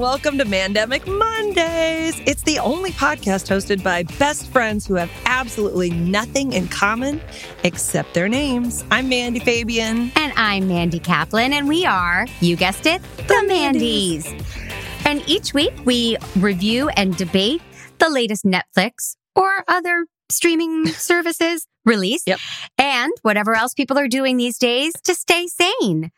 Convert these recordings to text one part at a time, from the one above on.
welcome to Mandemic Mondays. It's the only podcast hosted by best friends who have absolutely nothing in common except their names. I'm Mandy Fabian. And I'm Mandy Kaplan, and we are, you guessed it, the, the Mandys. And each week we review and debate the latest Netflix or other streaming services release yep. and whatever else people are doing these days to stay sane.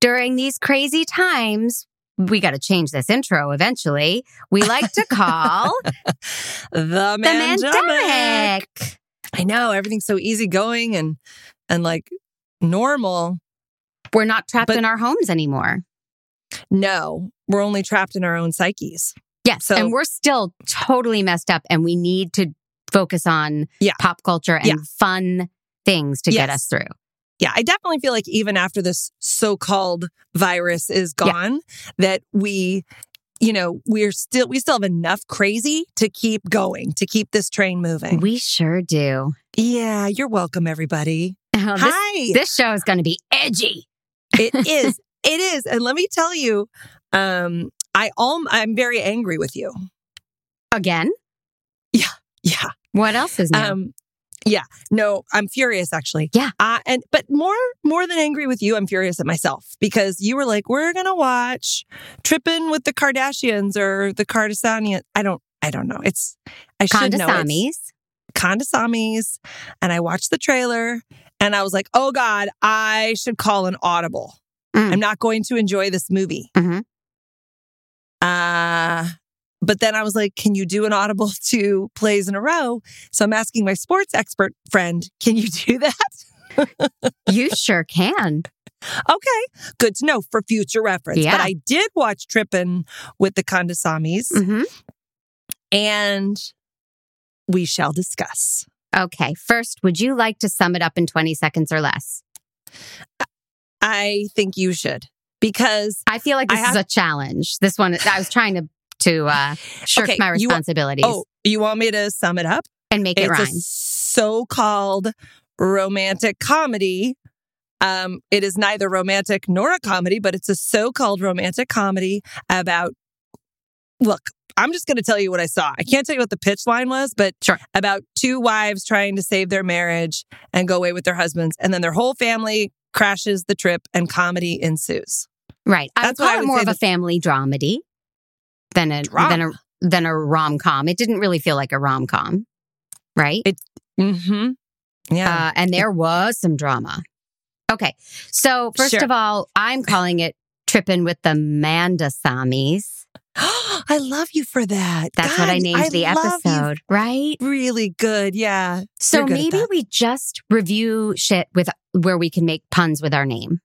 During these crazy times, we got to change this intro eventually. We like to call the, Mandemic. I know everything's so easygoing and and like normal. We're not trapped but in our homes anymore. No, we're only trapped in our own psyches. Yes, so, and we're still totally messed up, and we need to focus on yeah. pop culture and yeah. fun things to yes. get us through. Yeah, I definitely feel like even after this so-called virus is gone, yeah. that we, you know, we're still we still have enough crazy to keep going, to keep this train moving. We sure do. Yeah, you're welcome, everybody. Oh, Hi. This, this show is going to be edgy. It is. it is, and let me tell you, um, I um, I'm very angry with you again. Yeah, yeah. What else is new? Um, yeah. No, I'm furious actually. Yeah. Uh, and but more more than angry with you, I'm furious at myself because you were like, "We're gonna watch Tripping with the Kardashians or the Kardashians." I don't. I don't know. It's I should know. It's Kandasamys, and I watched the trailer, and I was like, "Oh God, I should call an audible. Mm. I'm not going to enjoy this movie." Mm-hmm. Uh but then I was like, can you do an audible two plays in a row? So I'm asking my sports expert friend, can you do that? you sure can. Okay, good to know for future reference. Yeah. But I did watch Trippin' with the Kandasamys, mm-hmm. and we shall discuss. Okay, first, would you like to sum it up in 20 seconds or less? I think you should because I feel like this have, is a challenge. This one, I was trying to to uh, shirk okay, my responsibilities. You, oh, you want me to sum it up and make it's it rhyme? so-called romantic comedy. Um, it is neither romantic nor a comedy, but it's a so-called romantic comedy about. Look, I'm just going to tell you what I saw. I can't tell you what the pitch line was, but sure. about two wives trying to save their marriage and go away with their husbands, and then their whole family crashes the trip, and comedy ensues. Right. I That's would call it more of a family dramedy than a Drama. than a than a rom com. It didn't really feel like a rom com, right? It. Mm-hmm. Yeah, uh, and there was some drama. Okay, so first sure. of all, I'm calling it "Tripping with the Mandasamis." I love you for that. That's God, what I named I the episode, right? Really good. Yeah. So maybe we just review shit with where we can make puns with our name.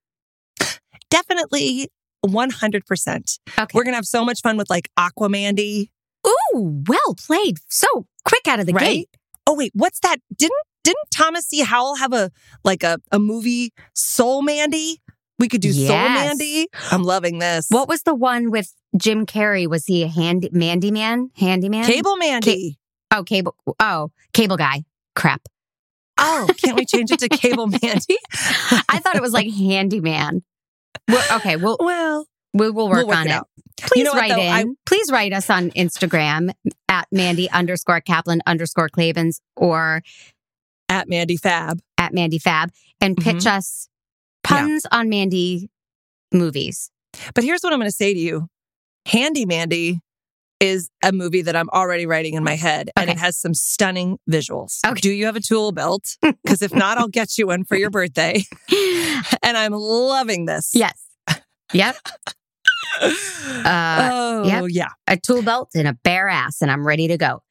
Definitely 100%. Okay. We're going to have so much fun with like Aquamandy. Ooh, well played. So quick out of the right? gate. Oh wait, what's that? Didn't didn't Thomas C. Howell have a like a, a movie Soul Mandy? We could do yes. Soul Mandy. I'm loving this. What was the one with Jim Carrey? Was he a handy Mandy man? Handyman? Cable Mandy. Ca- oh, cable. Oh, cable guy. Crap. Oh, can't we change it to Cable Mandy? I thought it was like Handyman. We're, okay, well, well, we will work we'll work on it. it. Please you know write what, though, in. I, Please write us on Instagram at Mandy underscore Kaplan underscore Clavens or at Mandy Fab at Mandy Fab and pitch mm-hmm. us puns yeah. on Mandy movies. But here's what I'm going to say to you: Handy Mandy is a movie that I'm already writing in my head, okay. and it has some stunning visuals. Okay. Do you have a tool belt? Because if not, I'll get you one for your birthday. and I'm loving this. Yes. Yep. Uh, oh, yep. yeah. A tool belt and a bare ass, and I'm ready to go.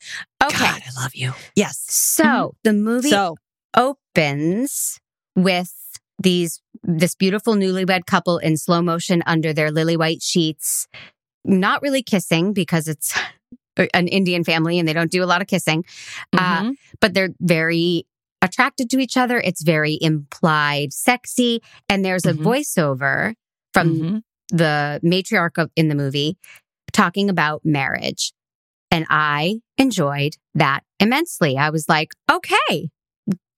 Okay. God, I love you. Yes. So mm-hmm. the movie so. opens with these this beautiful newlywed couple in slow motion under their lily white sheets, not really kissing because it's an Indian family and they don't do a lot of kissing, mm-hmm. uh, but they're very attracted to each other. It's very implied sexy, and there's a mm-hmm. voiceover from mm-hmm. the matriarch of, in the movie talking about marriage. And I enjoyed that immensely. I was like, okay,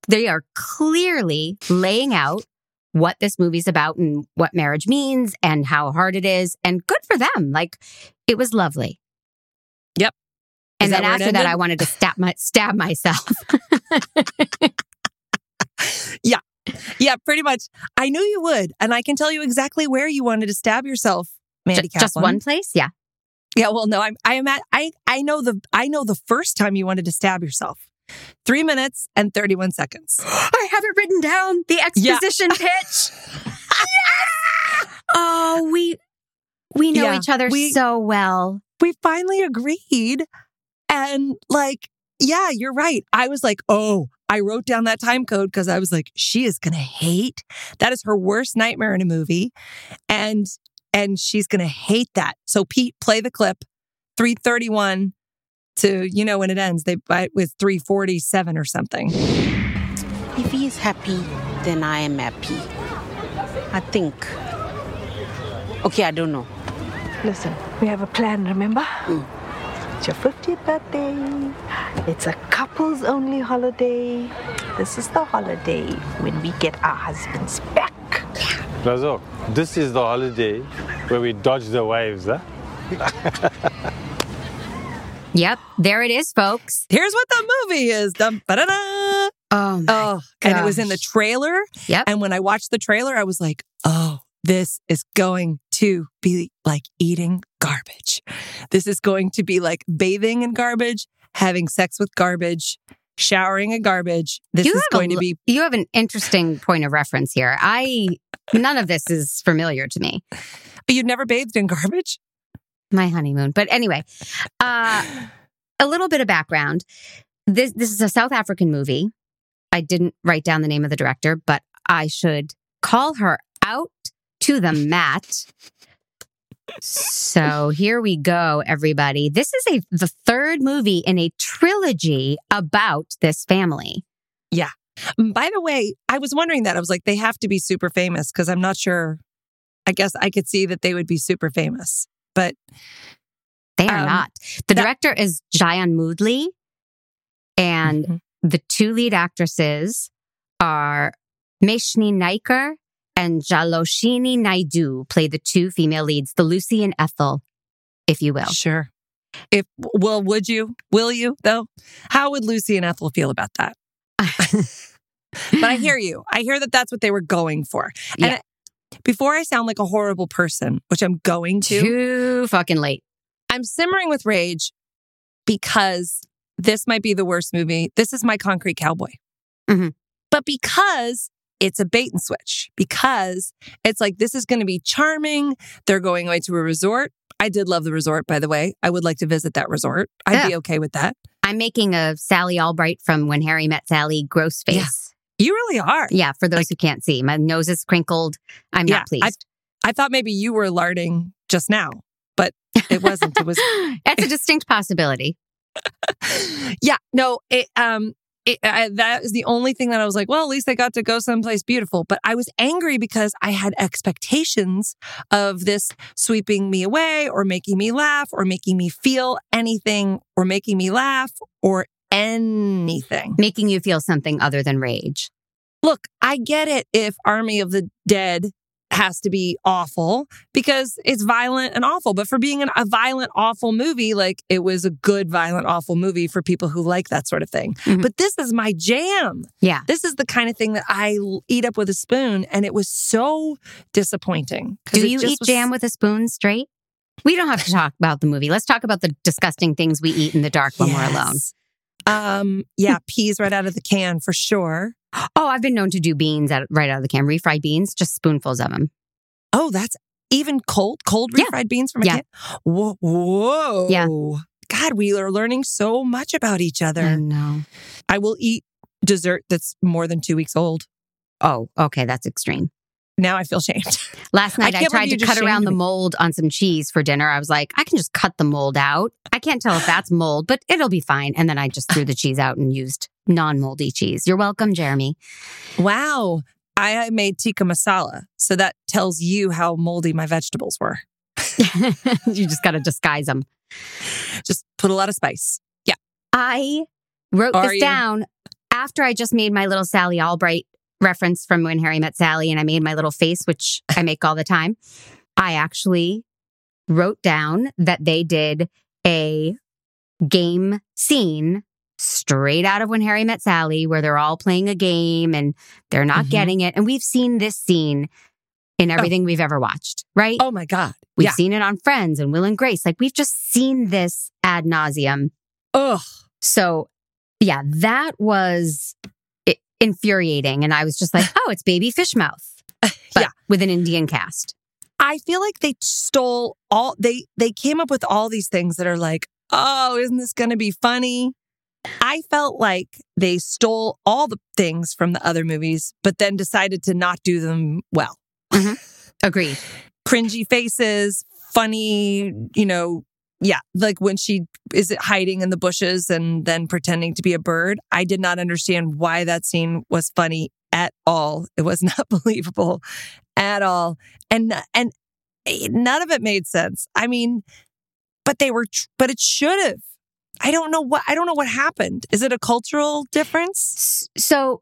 they are clearly laying out what this movie's about and what marriage means and how hard it is. And good for them. Like it was lovely. Yep. And then after that, I wanted to stab my stab myself. yeah. Yeah, pretty much. I knew you would. And I can tell you exactly where you wanted to stab yourself, Mandy just, just one place? Yeah. Yeah, well, no, I'm I am at I I know the I know the first time you wanted to stab yourself. Three minutes and 31 seconds. I have it written down. The exposition yeah. pitch. oh, we we know yeah, each other we, so well. We finally agreed. And like, yeah, you're right. I was like, oh, I wrote down that time code because I was like, she is gonna hate. That is her worst nightmare in a movie. And and she's gonna hate that. So Pete, play the clip. 331 to, you know, when it ends, they it was 347 or something. If he is happy, then I am happy. I think. Okay, I don't know. Listen, we have a plan, remember? Mm. It's your 50th birthday. It's a couples only holiday. This is the holiday when we get our husbands back. Razok, this is the holiday where we dodge the waves, huh? Yep, there it is, folks. Here's what the movie is. Dum, oh, oh and it was in the trailer. Yep. And when I watched the trailer, I was like, oh, this is going to be like eating garbage. This is going to be like bathing in garbage, having sex with garbage, showering in garbage. This you is going a, to be. You have an interesting point of reference here. I none of this is familiar to me. You've never bathed in garbage? My honeymoon. But anyway, uh, a little bit of background. This this is a South African movie. I didn't write down the name of the director, but I should call her out to the mat. So here we go, everybody. This is a the third movie in a trilogy about this family. Yeah. By the way, I was wondering that. I was like, they have to be super famous because I'm not sure. I guess I could see that they would be super famous but they are um, not. The that, director is Jayan Moodley, and mm-hmm. the two lead actresses are Maeshni Naicker and Jailoshini Naidoo play the two female leads, the Lucy and Ethel, if you will. Sure. If well, would you? Will you though? How would Lucy and Ethel feel about that? but I hear you. I hear that that's what they were going for. And yeah before I sound like a horrible person, which I'm going to. Too fucking late. I'm simmering with rage because this might be the worst movie. This is my concrete cowboy. Mm-hmm. But because it's a bait and switch, because it's like, this is going to be charming. They're going away to a resort. I did love the resort, by the way. I would like to visit that resort. I'd yeah. be okay with that. I'm making a Sally Albright from When Harry Met Sally gross face. You really are. Yeah, for those like, who can't see, my nose is crinkled. I'm yeah, not pleased. I, I thought maybe you were larding just now, but it wasn't. It was. It's a distinct possibility. yeah. No. It. Um. It, I, that is the only thing that I was like, well, at least I got to go someplace beautiful. But I was angry because I had expectations of this sweeping me away or making me laugh or making me feel anything or making me laugh or anything. Making you feel something other than rage. Look, I get it if Army of the Dead has to be awful because it's violent and awful. But for being an, a violent, awful movie, like it was a good, violent, awful movie for people who like that sort of thing. Mm-hmm. But this is my jam. Yeah. This is the kind of thing that I eat up with a spoon. And it was so disappointing. Do you eat was... jam with a spoon straight? We don't have to talk about the movie. Let's talk about the disgusting things we eat in the dark when yes. we're alone. Um, yeah, peas right out of the can for sure. Oh, I've been known to do beans out, right out of the can, refried beans, just spoonfuls of them. Oh, that's even cold, cold refried yeah. beans from a yeah. can. Whoa, whoa, yeah. God, we are learning so much about each other. I know. I will eat dessert that's more than two weeks old. Oh, okay, that's extreme. Now I feel shamed. Last night I, I tried to cut around the mold on some cheese for dinner. I was like, I can just cut the mold out. I can't tell if that's mold, but it'll be fine. And then I just threw the cheese out and used non moldy cheese. You're welcome, Jeremy. Wow. I made tikka masala. So that tells you how moldy my vegetables were. you just got to disguise them. Just put a lot of spice. Yeah. I wrote Are this you? down after I just made my little Sally Albright reference from when Harry met Sally and I made my little face, which I make all the time. I actually wrote down that they did a game scene straight out of when Harry met Sally, where they're all playing a game and they're not Mhm. getting it. And we've seen this scene in everything we've ever watched, right? Oh my God. we've yeah. seen it on Friends and Will and Grace. Like we've just seen this ad nauseum. Ugh. So, yeah, that was infuriating. And I was just like, oh, it's baby fish mouth, but Yeah. with an Indian cast. I feel like they stole all they they came up with all these things that are like, oh, isn't this going to be funny? I felt like they stole all the things from the other movies, but then decided to not do them well. Mm-hmm. Agreed. Cringy faces, funny, you know, yeah, like when she is hiding in the bushes and then pretending to be a bird. I did not understand why that scene was funny at all. It was not believable at all. And and eh, none of it made sense. I mean, but they were but it should have. I don't know what I don't know what happened. Is it a cultural difference? So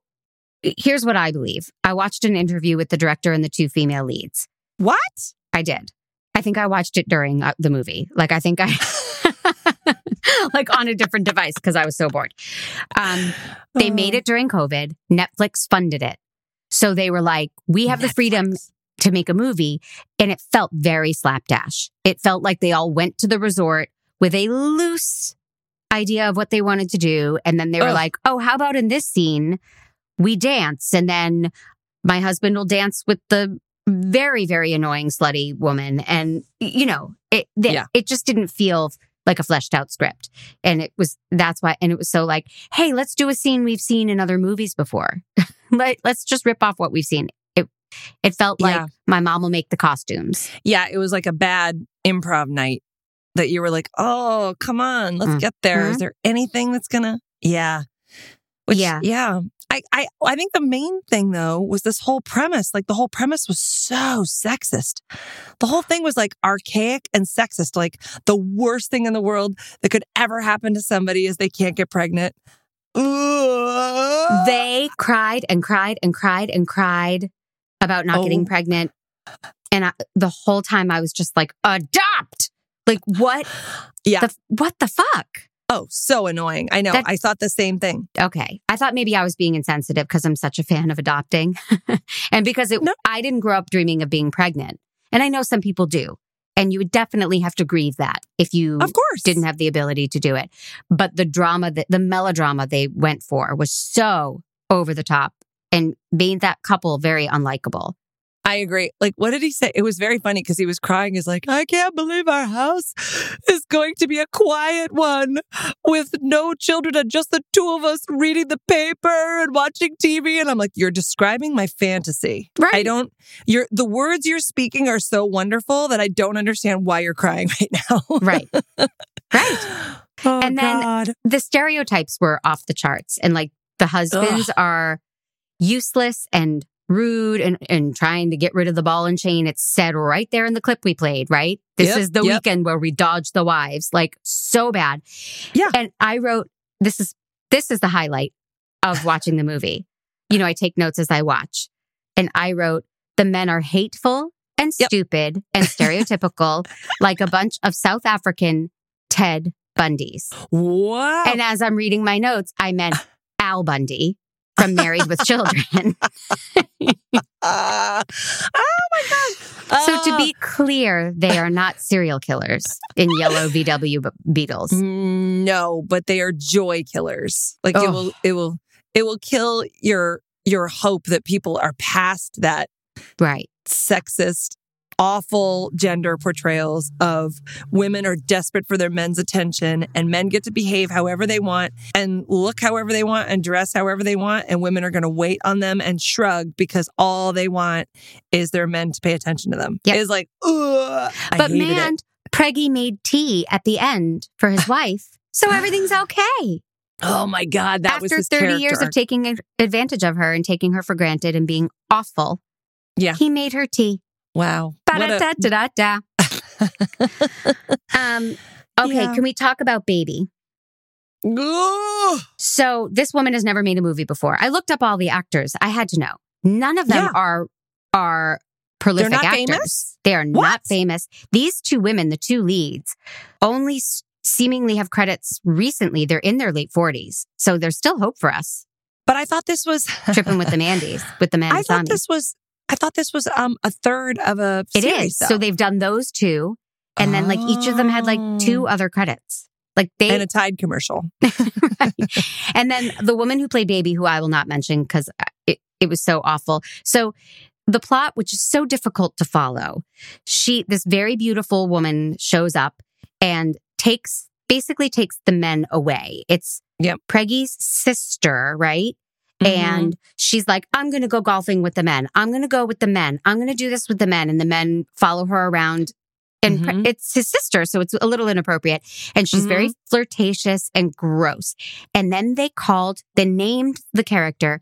here's what I believe I watched an interview with the director and the two female leads. What? I did. I think I watched it during uh, the movie. Like, I think I, like on a different device because I was so bored. Um, they made it during COVID. Netflix funded it. So they were like, we have the freedom to make a movie. And it felt very slapdash. It felt like they all went to the resort with a loose idea of what they wanted to do. And then they were Ugh. like, oh, how about in this scene, we dance? And then my husband will dance with the very, very annoying, slutty woman. And, you know, it, th- Yeah. it just didn't feel like a fleshed out script. And it was, that's why, and it was so like, hey, let's do a scene we've seen in other movies before. Let, let's just rip off what we've seen. It, it felt like Yeah. my mom will make the costumes. Yeah, it was like a bad improv night that you were like, oh, come on, let's Mm. get there. Is Mhm. there anything that's gonna? Yeah, Which, Yeah. yeah. I, I, I think the main thing though was this whole premise. Like the whole premise was so sexist. The whole thing was like archaic and sexist. Like the worst thing in the world that could ever happen to somebody is they can't get pregnant. Ugh. They cried and cried and cried and cried about not Oh. getting pregnant. And I, the whole time I was just like, adopt. Like what? Yeah. The, what the fuck? Oh, so annoying. I know. I thought the same thing. Okay. I thought maybe I was being insensitive because I'm such a fan of adopting. and because it, No. I didn't grow up dreaming of being pregnant. And I know some people do. And you would definitely have to grieve that if you Of course. didn't have the ability to do it. But the drama that the melodrama they went for was so over the top and made that couple very unlikable. I agree. Like, what did he say? It was very funny because he was crying. He's like, I can't believe our house is going to be a quiet one with no children and just the two of us reading the paper and watching TV. And I'm like, you're describing my fantasy. Right. I don't, you're, the words you're speaking are so wonderful that I don't understand why you're crying right now. Right. right. Oh, And then- God. The stereotypes were off the charts and like the husbands are useless and rude and, and trying to get rid of the ball and chain. It's said right there in the clip we played, right? This Yep, is the yep. weekend where we dodged the wives, like so bad. Yeah. And I wrote, this is, this is the highlight of watching the movie. You know, I take notes as I watch and I wrote, the men are hateful and Yep. stupid and stereotypical, like a bunch of South African Ted Bundys. wow. And as I'm reading my notes, I meant Al Bundy from Married with Children. Uh, oh my God. so to Uh, be clear, they are not serial killers in yellow VW Beetles. No, but they are joy killers. Like it will it will it will kill your your hope that people are past that Right. sexist awful gender portrayals of women are desperate for their men's attention and men get to behave however they want and look however they want and dress however they want and women are going to wait on them and shrug because all they want is their men to pay attention to them. Yep. It's like, ugh, I but hated it. man, Preggy made tea at the end for his wife. So everything's okay. Oh my God, that was After his 30 years of taking advantage of her and taking her for granted and being awful, Yeah. he made her tea. Wow. A- Ba-da-da-da-da. um, okay, Yeah. can we talk about baby? Ugh. So this woman has never made a movie before. I looked up all the actors. I had to know. None of them Yeah. are are prolific not actors. famous? They are not famous. These two women, the two leads, only s- seemingly have credits recently. They're in their late 40s. So there's still hope for us. But I thought this was Tripping with the Mandys, with the I thought this was I thought this was um a third of a It series. is. though. So they've done those two. And then like each of them had like two other credits. Like they and a Tide commercial. Right. And then the woman who played Baby, who I will not mention because it, it was so awful. So the plot, which is so difficult to follow, she, this very beautiful woman shows up and takes, basically takes the men away. It's Yep. Preggy's sister, right? Mm-hmm. And she's like, I'm going to go golfing with the men. I'm going to go with the men. I'm going to do this with the men. And the men follow her around. And Pre- Mhm. it's his sister, so it's a little inappropriate. And she's very flirtatious and gross. And then they called, they named the character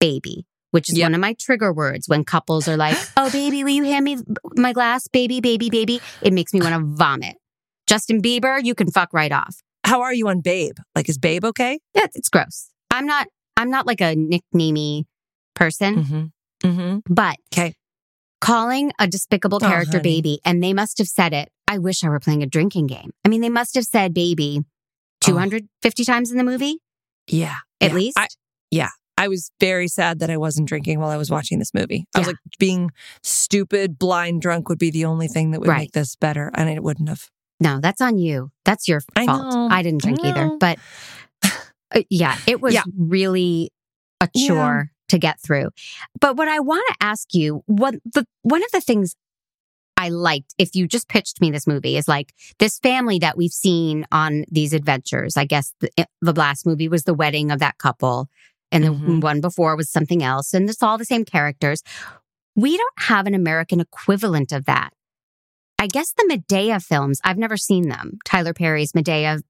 Baby, which is Yep. one of my trigger words when couples are like, Oh, baby, will you hand me my glass? Baby, baby, baby. It makes me want to vomit. Justin Bieber, you can fuck right off. How are you on Babe? Like is Babe okay? Yeah, it's gross. I'm not, I'm not like a nicknamey person, Mm-hmm. Mm-hmm. but Okay. calling a despicable Oh, character honey. baby, and they must have said it. I wish I were playing a drinking game. I mean, they must have said baby Oh. 250 times in the movie, Yeah. at Yeah. least. I, I was very sad that I wasn't drinking while I was watching this movie. I was like, being stupid, blind drunk would be the only thing that would Right. make this better. And it wouldn't have. no, that's on you. That's your I fault. know. I didn't drink I either, but uh, yeah, it was Yeah. really a Yeah. chore to get through. But what I want to ask you, what the one of the things I liked, if you just pitched me this movie, is like this family that we've seen on these adventures. I guess the, eh, the last movie was the wedding of that couple, and the Mhm. one before was something else, and it's all the same characters. We don't have an American equivalent of that. I guess the Madea films, I've never seen them. Tyler Perry's Madea,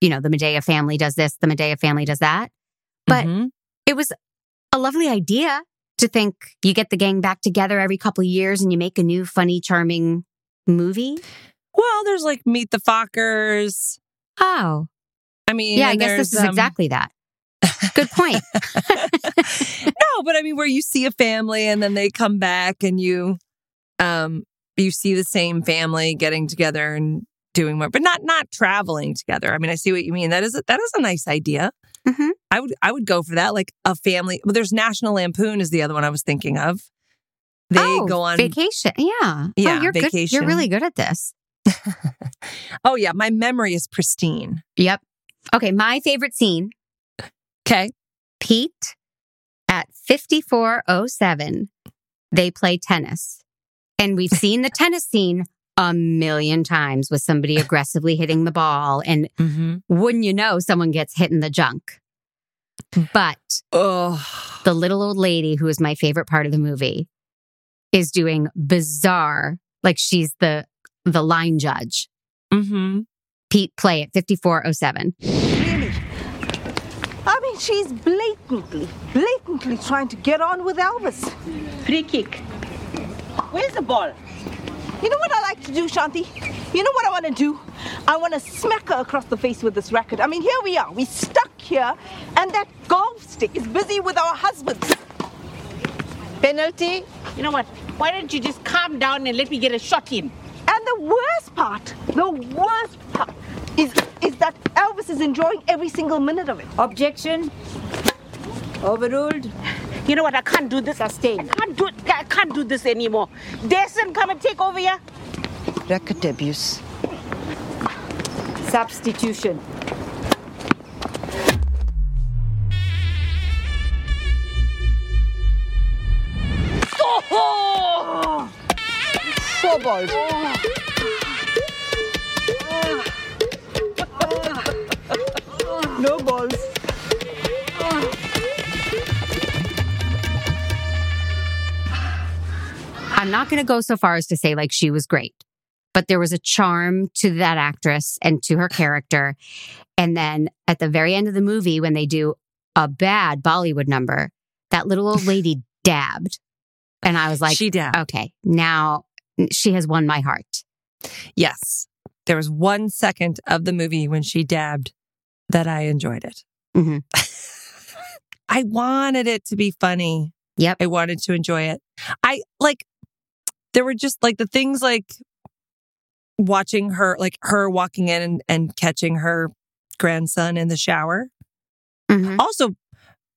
you know, the Madea family does this, the Madea family does that. But Mhm. it was a lovely idea to think you get the gang back together every couple of years and you make a new, funny, charming movie. well, there's like Meet the Fockers. Oh, I mean, yeah, I guess this is um, exactly that. Good point. no, but I mean, where you see a family and then they come back and you, um, you see the same family getting together and doing more, but not not traveling together. I mean, I see what you mean. That is a, that is a nice idea. Mhm. I would I would go for that. Like a family. Well, there's National Lampoon is the other one I was thinking of. They oh, go on. vacation. Yeah. Yeah, oh, you're Good. You're really good at this. oh yeah, my memory is pristine. Yep. Okay. My favorite scene Okay. Pete at 5407, they play tennis. And we've seen the tennis scene a million times with somebody aggressively hitting the ball. And Mm-hmm. wouldn't you know, someone gets hit in the junk. But Oh, the little old lady, who is my favorite part of the movie, is doing bizarre, like she's the the line judge. mm-hmm. Pete, play it 5407. Really? I mean, she's blatantly, blatantly trying to get on with Elvis. Free kick. Where's the ball? You know what I like to do, Shanti? You know what I want to do? I want to smack her across the face with this racket. I mean, here we are. We stuck here, and that golf stick is busy with our husbands. Penalty. You know what? Why don't you just calm down and let me get a shot in? And the worst part, the worst part, is is that Elvis is enjoying every single minute of it. Objection. Overruled. You know what? I can't do this. Sustain. I can't do it. I can't do this anymore. Destin, come and take over here. Racket abuse. Substitution. Not going to go so far as to say like she was great, but there was a charm to that actress and to her character. And then at the very end of the movie, when they do a bad Bollywood number, that little old lady dabbed. And I was like, she did. okay, now she has won my heart. Yes. There was one second of the movie when she dabbed that I enjoyed it. Mhm. I wanted it to be funny. Yep. I wanted to enjoy it. I like, there were just like the things like watching her, like her walking in and, and catching her grandson in the shower. Mhm. Also,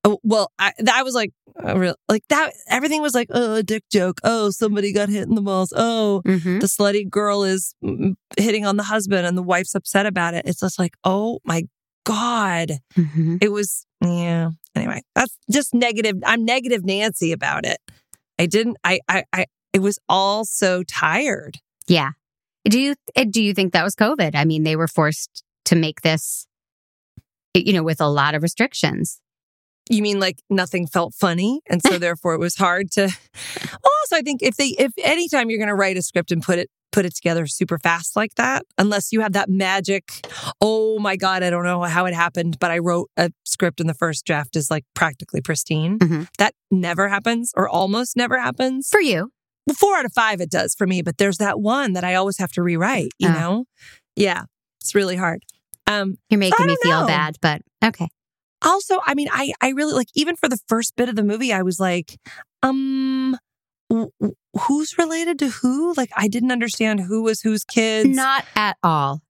oh, well, I, I was like, uh, real, like that, everything was like, oh, a dick joke. Oh, somebody got hit in the balls. Oh, Mhm. the slutty girl is mm, hitting on the husband and the wife's upset about it. It's just like, oh my God. Mhm. It was, yeah. Anyway, that's just negative. I'm negative Nancy about it. I didn't, I, I, I, it was all so tired. Yeah. Do you uh, do you think that was COVID? I mean, they were forced to make this, you know, with a lot of restrictions. You mean like nothing felt funny, and so therefore it was hard to. Well, also I think if they, if anytime you're going to write a script and put it put it together super fast like that, unless you have that magic, oh my god, I don't know how it happened, but I wrote a script and the first draft is like practically pristine. Mhm. That never happens, or almost never happens. For you, Well, four out of five it does for me, but there's that one that I always have to rewrite. You Oh. know, yeah, it's really hard. Um, you're making me feel know. bad, but okay. also i mean i i really like even for the first bit of the movie i was like um w- who's related to who like i didn't understand who was whose kids Not at all.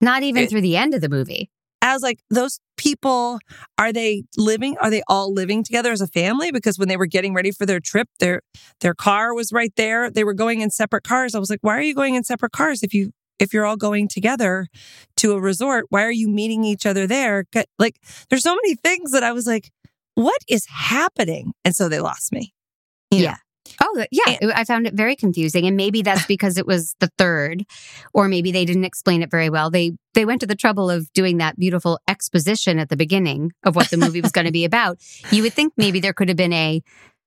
Not even It- through the end of the movie. I was like those people are they living are they all living together as a family? Because when they were getting ready for their trip their their car was right there. They were going in separate cars. I was like why are you going in separate cars if you if you're all going together to a resort? Why are you meeting each other there? Like there's so many things that i was like what is happening? And so they lost me. You know? Oh, yeah. it- I found it very confusing. And maybe that's because it was the third, or maybe they didn't explain it very well. They they went to the trouble of doing that beautiful exposition at the beginning of what the movie was going to be about. You would think maybe there could have been a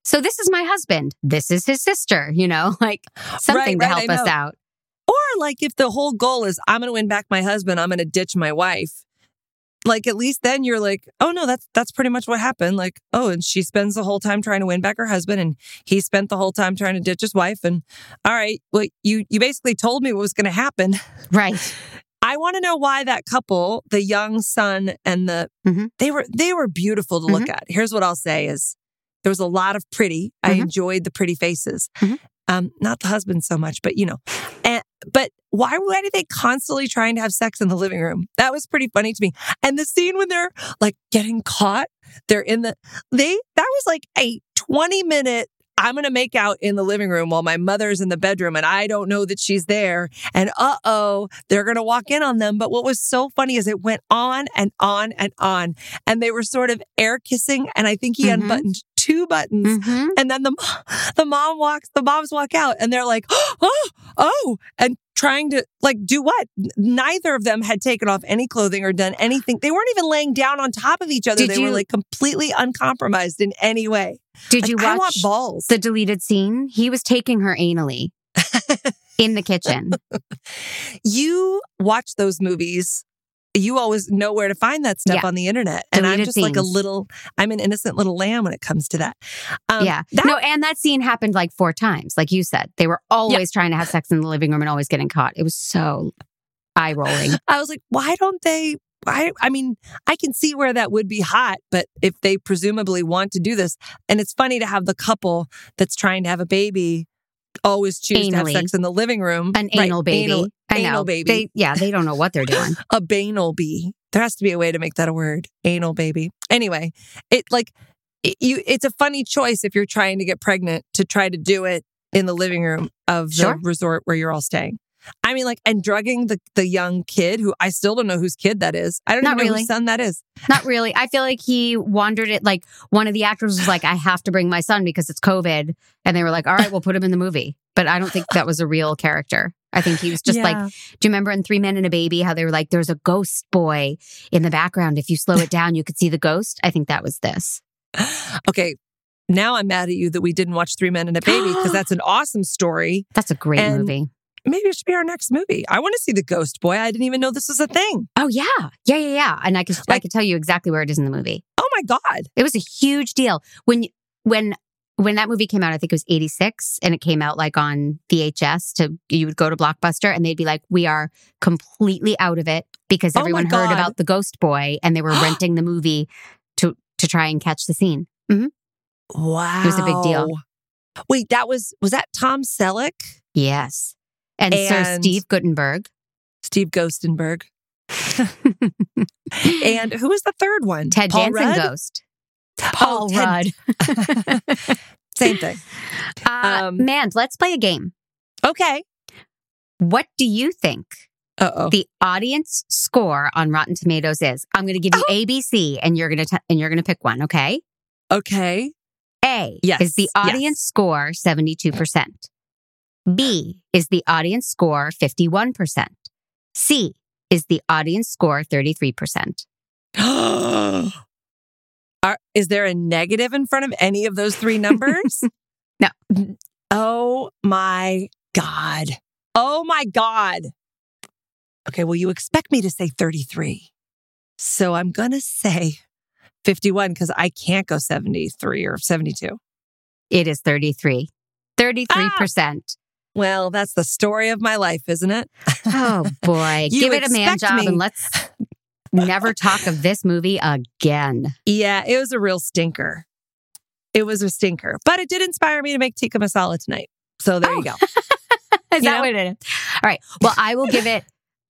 so this is my husband, this is his sister, you know, like something to right, help us out. Or like if the whole goal is I'm going to win back my husband, I'm going to ditch my wife. Like at least then you're like, oh no, that's that's pretty much what happened. Like, oh, and she spends the whole time trying to win back her husband, and he spent the whole time trying to ditch his wife. And all right, well, you you basically told me what was going to happen. Right. I want to know why that couple, the young son and the Mhm. they were they were beautiful to look at. Here's what I'll say is there was a lot of pretty. I Mhm. enjoyed the pretty faces. Mhm. Um, not the husband so much, but you know. And but why why are they constantly trying to have sex in the living room? That was pretty funny to me. And the scene when they're like getting caught, they're in the they that was like a 20 minute I'm going to make out in the living room while my mother's in the bedroom and I don't know that she's there. And uh oh, they're going to walk in on them. But what was so funny is it went on and on and on. And they were sort of air kissing. And I think he Mhm. unbuttoned two buttons. Mhm. And then the, the mom walks, the moms walk out and they're like, oh, oh, and trying to like do what? Neither of them had taken off any clothing or done anything. They weren't even laying down on top of each other. Did they were like completely uncompromised in any way. Did you Like, I want watch balls? the deleted scene? He was taking her anally in the kitchen. you watch those movies. You always know where to find that stuff Yeah. on the internet. And I'm Deleted just like a little, I'm an innocent little lamb when it comes to that. Um, yeah. that- no, and that scene happened like four times. Like you said, they were always trying to have sex in the living room and always getting caught. It was so eye rolling. I was like, why don't they? I, I mean, I can see where that would be hot, but if they presumably want to do this, and it's funny to have the couple that's trying to have a baby always choose to have sex in the living room. An Right, anal baby. Anal, I know. anal baby. They, yeah, they don't know what they're doing. a banal bee. There has to be a way to make that a word. Anal baby. Anyway, it like it, you. It's a funny choice if you're trying to get pregnant to try to do it in the living room of the Sure. resort where you're all staying. I mean, like, and drugging the the young kid who I still don't know whose kid that is. I don't Not even know really. whose son that is. Not really. I feel like he wandered it. Like one of the actors was like, I have to bring my son because it's COVID. And they were like, all right, we'll put him in the movie. But I don't think that was a real character. I think he was just like, do you remember in Three Men and a Baby how they were like, there's a ghost boy in the background. If you slow it down, you could see the ghost? I think that was this. okay. Now I'm mad at you that we didn't watch Three Men and a Baby because that's an awesome story. That's a great And- movie. Maybe it should be our next movie. I want to see the Ghost Boy. I didn't even know this was a thing. Oh yeah. Yeah, yeah, yeah. And I could I could tell you exactly where it is in the movie. Oh my god! It was a huge deal. When when when that movie came out, I think it was 86 and it came out like on VHS to you would go to Blockbuster and they'd be like, "We are completely out of it because Oh everyone heard about the Ghost Boy and they were renting the movie to to try and catch the scene." Wow. It was a big deal. Wait, that was was that Tom Selleck? Yes. And, Sir Steve Guttenberg. Steve Ghostenberg. and who was the third one? Ted Paul Danson Rudd? Ghost. Oh, Paul Ted- Rudd. Same thing. Uh, Um, Mand, let's play a game. Okay. What do you think Uh oh. the audience score on Rotten Tomatoes is? I'm going to give you A, B, C, and you're going to and you're going to pick one. Okay. Okay. A Yes, is the yes. audience score 72%. B is the audience score 51%. C is the audience score 33%. Are, is there a negative in front of any of those three numbers? No. Oh my God. Oh my God. Okay. Well, you expect me to say 33. So I'm going to say 51 because I can't go 73 or 72. It is 33. 33%. Ah! Well, that's the story of my life, isn't it? Oh boy. Give it a man job me- and let's never talk of this movie again. Yeah, it was a real stinker. It was a stinker, but it did inspire me to make tikka masala tonight. So there you go. Is You that know? what it is? All right. Well, I will give it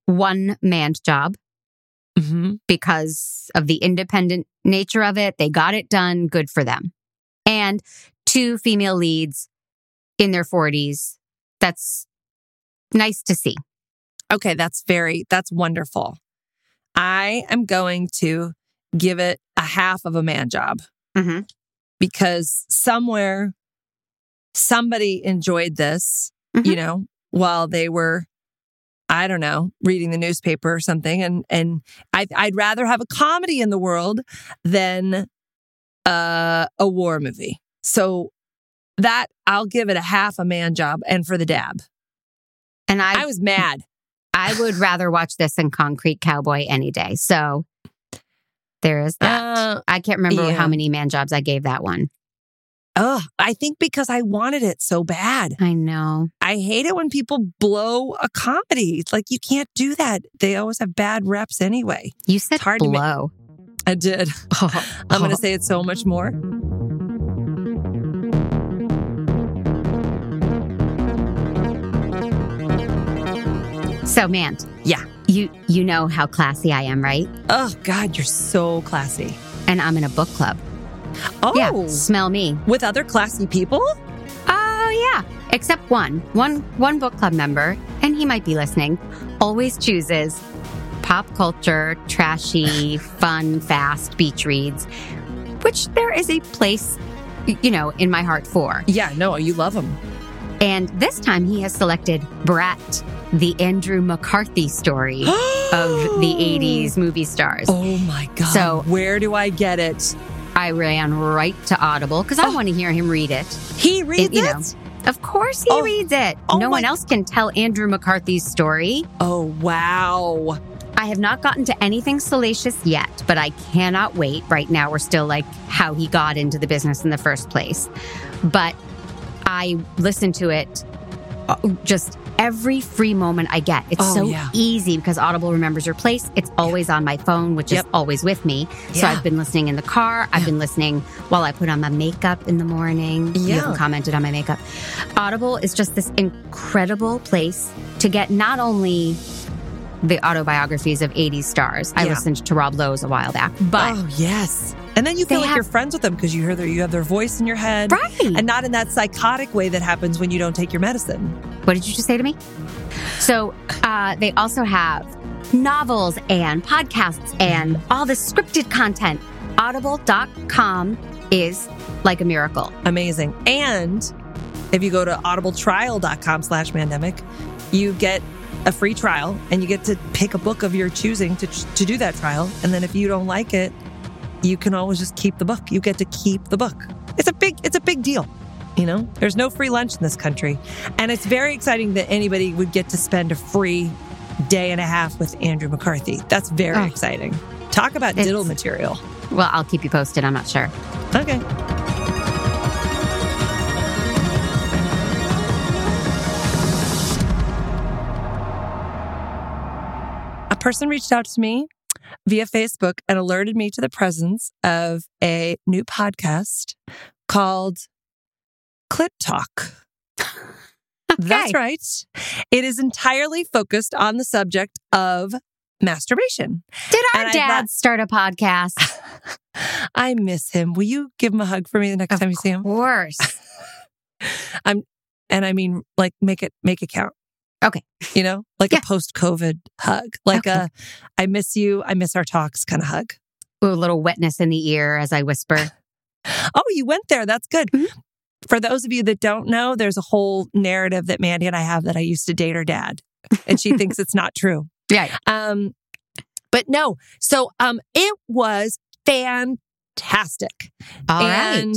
one man job Mhm. because of the independent nature of it. They got it done. Good for them. And two female leads in their 40s. That's nice to see. Okay, that's very, that's wonderful. I am going to give it a half of a man job Mhm. because somewhere somebody enjoyed this, you Mhm. know, while they were, I don't know, reading the newspaper or something. And, and I, I'd rather have a comedy in the world than uh, a war movie. So that I'll give it a half a man job and for the dab. And I, I was mad. I would rather watch this than Concrete Cowboy any day. So there is that. Uh, I can't remember yeah. how many man jobs I gave that one. Oh, I think because I wanted it so bad. I know. I hate it when people blow a comedy. It's like you can't do that. They always have bad reps anyway. You said it's hard to ma- blow. I did. I'm going to say it so much more. So, man, Yeah. you you know how classy I am, right? Oh God, you're so classy. And I'm in a book club. Oh, Yeah, smell me. with other classy people? Oh yeah, except one, one, one book club member, and he might be listening. Always chooses pop culture, trashy, fun, fast beach reads, which there is a place, you know, in my heart for. Yeah, no, you love them. And this time he has selected Brat, the Andrew McCarthy story of the '80s movie stars. Oh my God. So- where do I get it? I ran right to Audible because I Oh. want to hear him read it. He reads you it? know. Of course he Oh. reads it. Oh no one else can tell Andrew McCarthy's story. Oh, wow. I have not gotten to anything salacious yet, but I cannot wait. Right now, we're still like how he got into the business in the first place. But I listen to it uh, just every free moment I get. It's Oh, so yeah. easy because Audible remembers your place. It's always on my phone, which Yep. is always with me. So Yeah. I've been listening in the car. I've Yeah. been listening while I put on my makeup in the morning. You Yeah. haven't commented on my makeup. Audible is just this incredible place to get not only the autobiographies of 80s stars. I listened to Rob Lowe's a while back, but oh, yes. And then you feel They like have- you're friends with them because you hear their, you have their voice in your head. right. And not in that psychotic way that happens when you don't take your medicine. what did you just say to me? So uh, they also have novels and podcasts and all the scripted content. Audible.com is like a miracle. Amazing. And if you go to audibletrial.com slash pandemic, you get a free trial and you get to pick a book of your choosing to, to do that trial. And then if you don't like it, you can always just keep the book. You get to keep the book. It's a big, it's a big deal. You know, there's no free lunch in this country. And it's very exciting that anybody would get to spend a free day and a half with Andrew McCarthy. That's very Oh. exciting. Talk about diddle material. Well, I'll keep you posted. I'm not sure. Okay. A person reached out to me via Facebook and alerted me to the presence of a new podcast called Clit Talk. That's Okay. right. It is entirely focused on the subject of masturbation. Did our And dad thought- start a podcast? I miss him. Will you give him a hug for me the next time you see him? Of course. I'm And I mean, like, make it make it count. Okay. You know, like Yeah. a post COVID hug, like Okay. a I miss you, I miss our talks kind of hug. Ooh, a little wetness in the ear as I whisper. Oh, you went there. That's good. Mhm. For those of you that don't know, there's a whole narrative that Mandy and I have that I used to date her dad, and she thinks it's not true. Yeah. Um, but no. So um, it was fantastic. All right. and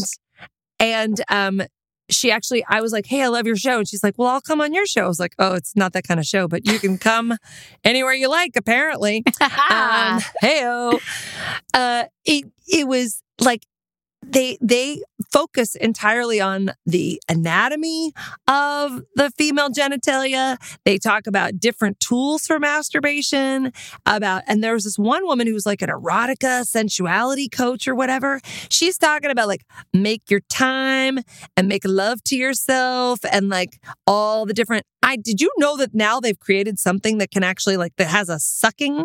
and um she actually i was like hey i love your show. And she's like well i'll come on your show. I was like oh it's not that kind of show but you can come anywhere you like apparently. Um heyo. Uh it it was like they they focus entirely on the anatomy of the female genitalia. They talk about different tools for masturbation about and there was this one woman who was like an erotica sensuality coach or whatever. She's talking about like make your time and make love to yourself and like all the different I did you know that now they've created something that can actually like that has a sucking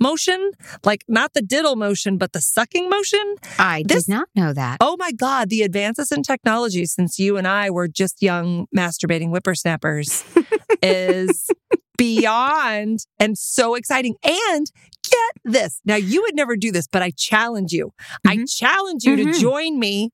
motion? Like not the diddle motion but the sucking motion? I this- did not know that. oh my god the advances in technology since you and I were just young masturbating whippersnappers is beyond and so exciting. And get this now you would never do this but I challenge you I Mhm. challenge you Mhm. to join me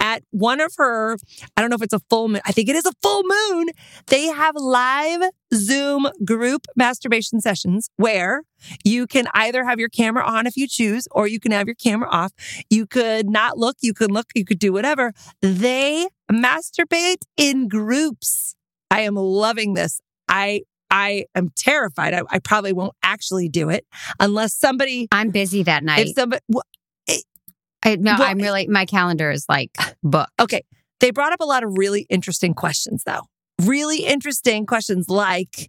at one of her I don't know if it's a full moon I think it is a full moon they have live Zoom group masturbation sessions where you can either have your camera on if you choose, or you can have your camera off. You could not look, you could look, you could do whatever. They masturbate in groups. I am loving this. I I am terrified. I, I probably won't actually do it unless somebody, I'm busy that night. if somebody, wh- I, no, well, I'm really, my calendar is like booked. okay. They brought up a lot of really interesting questions, though. Really interesting questions like,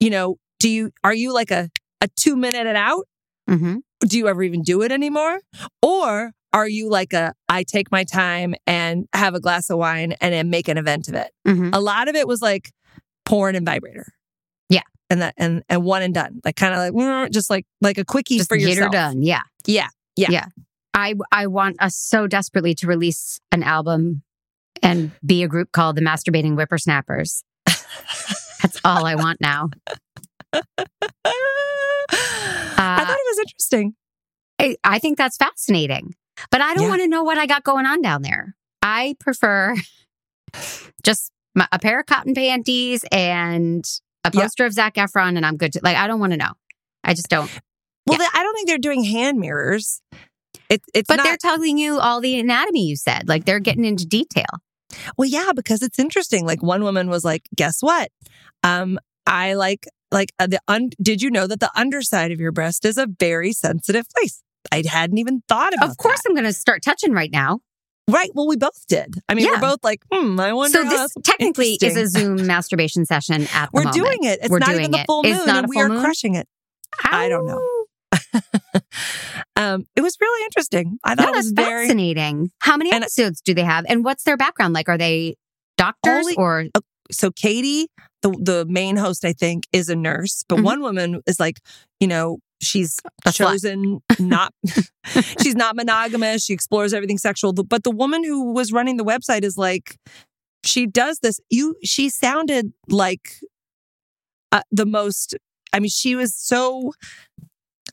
you know, do you, are you like a, a two minute and out? hmm do you ever even do it anymore? Or are you like a I take my time and have a glass of wine and then make an event of it? hmm A lot of it was like porn and vibrator. And that and and one and done. Like kind of like mm, just like like a quickie Just for get yourself. her done. Yeah. Yeah. Yeah. Yeah. I, I want us so desperately to release an album and be a group called the Masturbating Whippersnappers. That's all I want now. I thought it was interesting. I, I think that's fascinating, but I don't Yeah. want to know what I got going on down there. I prefer just my, a pair of cotton panties and a Yeah. poster of Zac Efron, and I'm good to like. I don't want to know. I just don't. Well, they, I don't think they're doing hand mirrors. It, it's But not. they're telling you all the anatomy you said. Like they're getting into detail. Well, yeah, because it's interesting. Like one woman was like, "Guess what? Um, I like like uh, the un- did you know that the underside of your breast is a very sensitive place? I hadn't even thought about. Of course, that. I'm going to start touching right now. Right? Well, we both did. I mean, Yeah. we're both like, hmm. I wonder. So how this technically is a. Zoom masturbation session at the We're moment. doing it. It's We're not doing even the it. full It's moon, not and we are moon? crushing it. I don't know. Um, it was really interesting. I thought No, it was very. fascinating. How many episodes do they have, and what's their background? Like, are they doctors Only- or so Katie, the the main host, I think, is a nurse, but Mhm. one woman is like, you know, she's slut. chosen not she's not monogamous. She explores everything sexual. But the woman who was running the website is like, she does this. You, she sounded like uh, the most. I mean, she was so.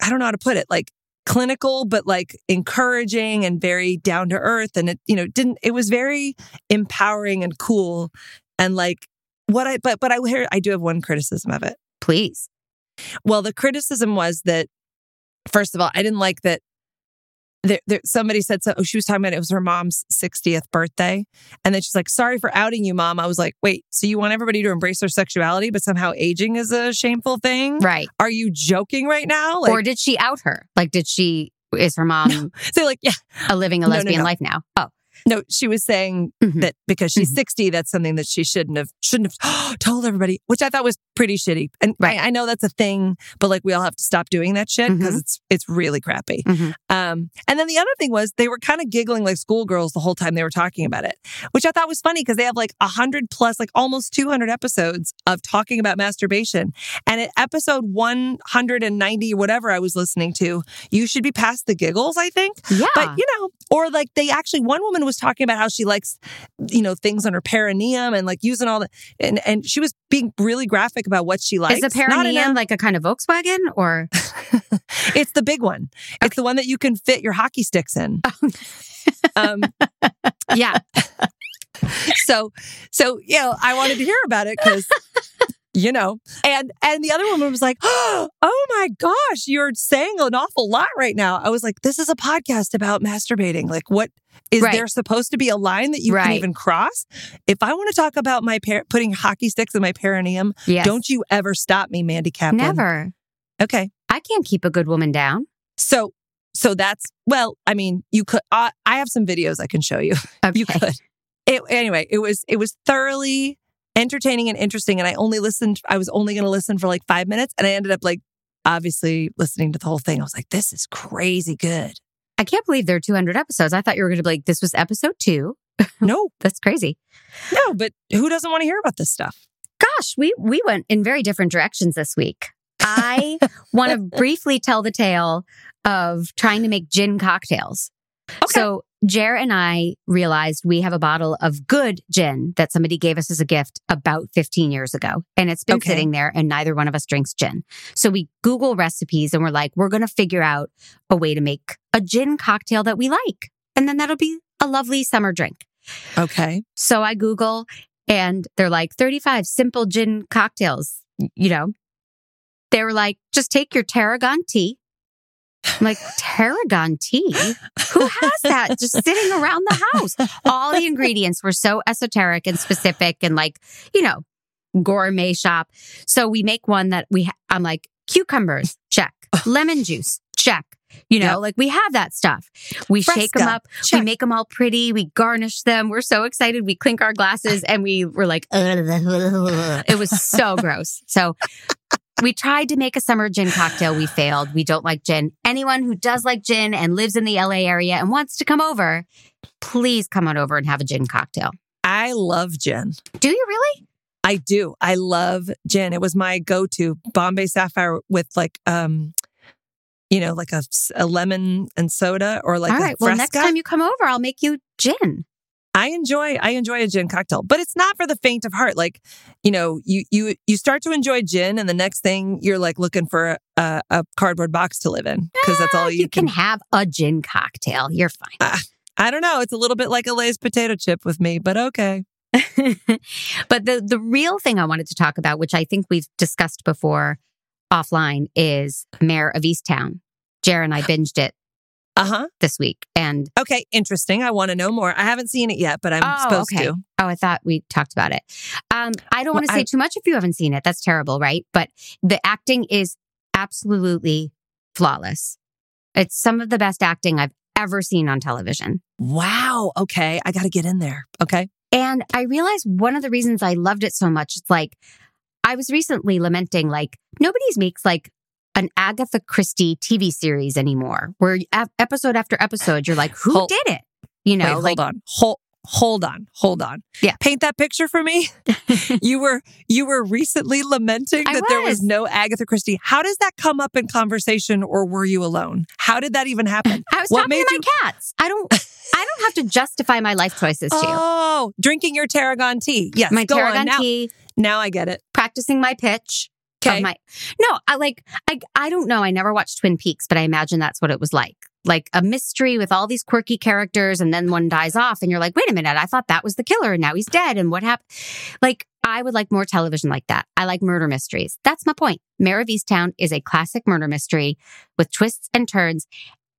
I don't know how to put it. Like clinical, but like encouraging and very down to earth. And it, you know, didn't. It was very empowering and cool. And like what I, but but I hear I do have one criticism of it. please? Well, the criticism was that, first of all, I didn't like that. There, there, somebody said so. Oh, she was talking about it was her mom's 60th birthday. And then she's like, sorry for outing you, mom. I was like, wait, so you want everybody to embrace their sexuality, but somehow aging is a shameful thing? Right? Are you joking right now? Like, or did she out her? Like, did she? Is her mom say, like, yeah, a living a No, no, lesbian no. life now? Oh, No, she was saying Mhm. that because she's Mhm. 60, that's something that she shouldn't have shouldn't have told everybody, which I thought was pretty shitty. And Right. I, I know that's a thing, but like we all have to stop doing that shit because Mhm. it's it's really crappy. Mhm. Um, and then the other thing was they were kind of giggling like schoolgirls the whole time they were talking about it, which I thought was funny because they have like a hundred plus, like almost 200 episodes of talking about masturbation. And at episode 190, whatever I was listening to, you should be past the giggles, I think. Yeah. But you know, or like they actually one woman was talking about how she likes, you know, things on her perineum and like using all the and and she was being really graphic about what she likes. is the Not in a- perineum like a kind of Volkswagen or? it's the big one. It's the one that you can fit your hockey sticks in. um, yeah. so, so you know, I wanted to hear about it because. You know, and and the other woman was like, "Oh my gosh, you're saying an awful lot right now." I was like, "This is a podcast about masturbating. Like, what is Right. there supposed to be a line that you can even cross? If I want to talk about my par- putting hockey sticks in my perineum, Yes. don't you ever stop me, Mandy Kaplan? Never. Okay. I can't keep a good woman down. So, so that's well. I mean, you could. Uh, I have some videos I can show you. Okay. You could. It, anyway, it was it was thoroughly entertaining and interesting, and I only listened. I was only going to listen for like five minutes, and I ended up like obviously listening to the whole thing. I was like, this is crazy good. I can't believe there are 200 episodes. I thought you were going to be like, this was episode two. No, That's crazy. no, but who doesn't want to hear about this stuff? Gosh, we we went in very different directions this week. I want to briefly tell the tale of trying to make gin cocktails. Okay. So Jer and I realized we have a bottle of good gin that somebody gave us as a gift about 15 years ago. And it's been Okay. sitting there and neither one of us drinks gin. So we Google recipes and we're like, we're going to figure out a way to make a gin cocktail that we like. And then that'll be a lovely summer drink. Okay, So I Google and they're like 35 simple gin cocktails, you know. They were like, just take your tarragon tea. I'm like, tarragon tea? Who has that just sitting around the house? All the ingredients were so esoteric and specific and like, you know, gourmet shop. So we make one that we, ha- I'm like, cucumbers, check. Lemon juice, check. You know, Yep. like we have that stuff. We shake them up. check. We make them all pretty. We garnish them. We're so excited. We clink our glasses and we were like, it was so gross. So we tried to make a summer gin cocktail. We failed. We don't like gin. Anyone who does like gin and lives in the LA area and wants to come over, please come on over and have a gin cocktail. I love gin. Do you really? I do. I love gin. It was my go-to Bombay Sapphire with like um you know, like a, a lemon and soda or like all a right. Well, next time you come over, I'll make you gin. I enjoy I enjoy a gin cocktail, but it's not for the faint of heart. Like, you know, you you you start to enjoy gin, and the next thing you're like looking for a, a cardboard box to live in because that's all Ah, you, you can have a gin cocktail. You're fine. I don't know. It's a little bit like a Lay's potato chip with me, but okay. but the the real thing I wanted to talk about, which I think we've discussed before offline, is Mare of Easttown. Jer and I binged it Uh huh. this week, and Okay, interesting. I want to know more. I haven't seen it yet, but I'm Oh, supposed okay. to. oh, I thought we talked about it. Um, I don't want to say I- too much if you haven't seen it. That's terrible, right? But the acting is absolutely flawless. It's some of the best acting I've ever seen on television. Wow. Okay, I got to get in there. Okay. And I realized one of the reasons I loved it so much, it's like I was recently lamenting, like, nobody's makes like an Agatha Christie TV series anymore, where episode after episode, you're like, who Hold- did it? You know, Wait, like, hold on. Hold hold on. Hold on. Yeah. Paint that picture for me. you were you were recently lamenting that there was was. no Agatha Christie. How does that come up in conversation or were you alone? How did that even happen? I was what talking to my cats. I don't, I don't have to justify my life choices to you. Oh, drinking your tarragon tea. Yes. My go tarragon on. Now, tea, now I get it. practicing my pitch. Okay. My, no, I like, I, I don't know. I never watched Twin Peaks, but I imagine that's what it was like. Like a mystery with all these quirky characters, and then one dies off, and you're like, wait a minute, I thought that was the killer, and now he's dead, and what happened? Like, I would like more television like that. I like murder mysteries. That's my point. Mare of Easttown is a classic murder mystery with twists and turns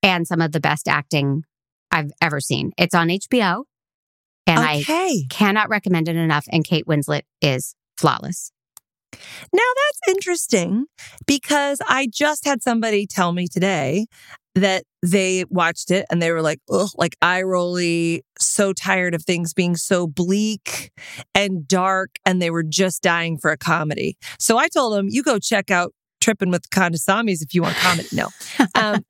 and some of the best acting I've ever seen. It's on HBO, and I cannot recommend it enough. And Kate Winslet is flawless. Now that's interesting because I just had somebody tell me today that they watched it and they were like, ugh, like eye rolly, so tired of things being so bleak and dark. And they were just dying for a comedy. So I told them, you go check out Tripping with Kandasamys if you want comedy. No. Um,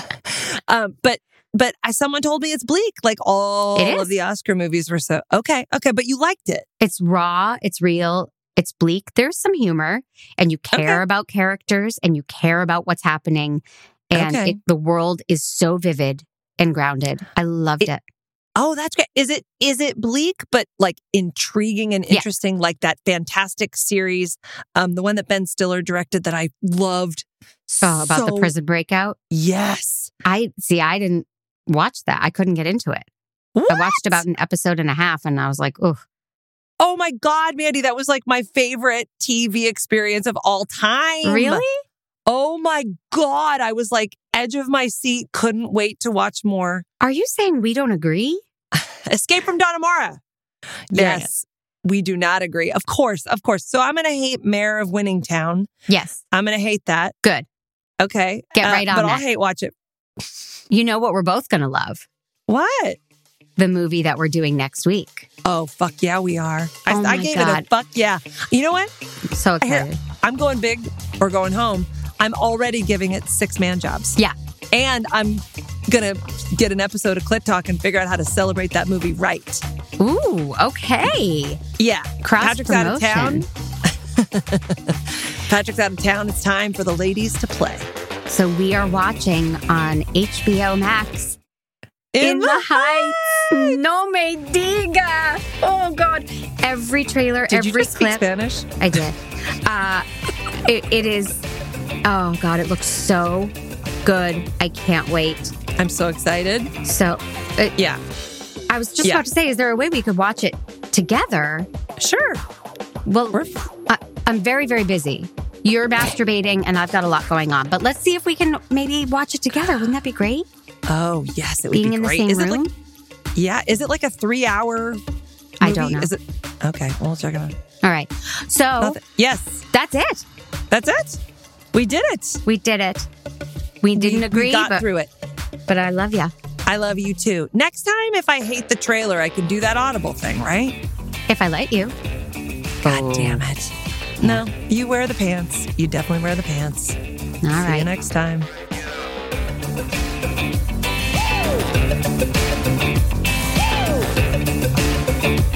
um, but but someone told me it's bleak. Like all of the Oscar movies were so okay, okay. But you liked it. It's raw. It's real. It's bleak. There's some humor, and you care okay. about characters, and you care about what's happening, and okay. it, the world is so vivid and grounded. I loved it, it. Oh, that's great. Is it is it bleak but like intriguing and interesting, yeah. like that fantastic series, um, the one that Ben Stiller directed that I loved. Oh, about so, the prison breakout. Yes, I see. I didn't watch that. I couldn't get into it. What? I watched about an episode and a half, and I was like, "Oh, oh my god, Mandy, that was like my favorite TV experience of all time." Really? Oh my God. I was like edge of my seat, couldn't wait to watch more. Are you saying we don't agree? Escape from Dannemora. Yes. We do not agree. Of course, of course. So I'm going to hate Mayor of Winningtown. Yes. I'm going to hate that. Good. Okay. Get uh, right on But that. I'll hate watch it. You know what we're both going to love? What? The movie that we're doing next week. Oh, fuck yeah, we are. I, oh I gave God. it a fuck yeah. You know what? I'm so excited. I'm going big or going home. I'm already giving it six man jobs. Yeah. And I'm going to get an episode of Clit Talk and figure out how to celebrate that movie right. Ooh, okay. Yeah. Cross Patrick's promotion. out of town. Patrick's out of town. It's time for the ladies to play. So we are watching on HBO Max. In, In the, the Heights. Heights. No me diga. Oh God. Every trailer, did every you just clip. Speak Spanish? I did. Uh, it, it is Oh God, it looks so good. I can't wait. I'm so excited. So, uh, yeah. I was just yeah. about to say, is there a way we could watch it together? Sure. Well, I, I'm very, very busy. You're masturbating, and I've got a lot going on. But let's see if we can maybe watch it together. Wouldn't that be great? Oh yes, it would Being be in great. the same is room. It like, yeah, is it like a three-hour? I don't know. Is it okay? We'll check it out. All right. So Nothing. yes, that's it. That's it. We did it. We did it. We didn't we, agree. We got but, through it. But I love you. I love you too. Next time, if I hate the trailer, I can do that audible thing, right? If I let you. God oh. damn it. No, you wear the pants. You definitely wear the pants. All See right. you next time. Bye.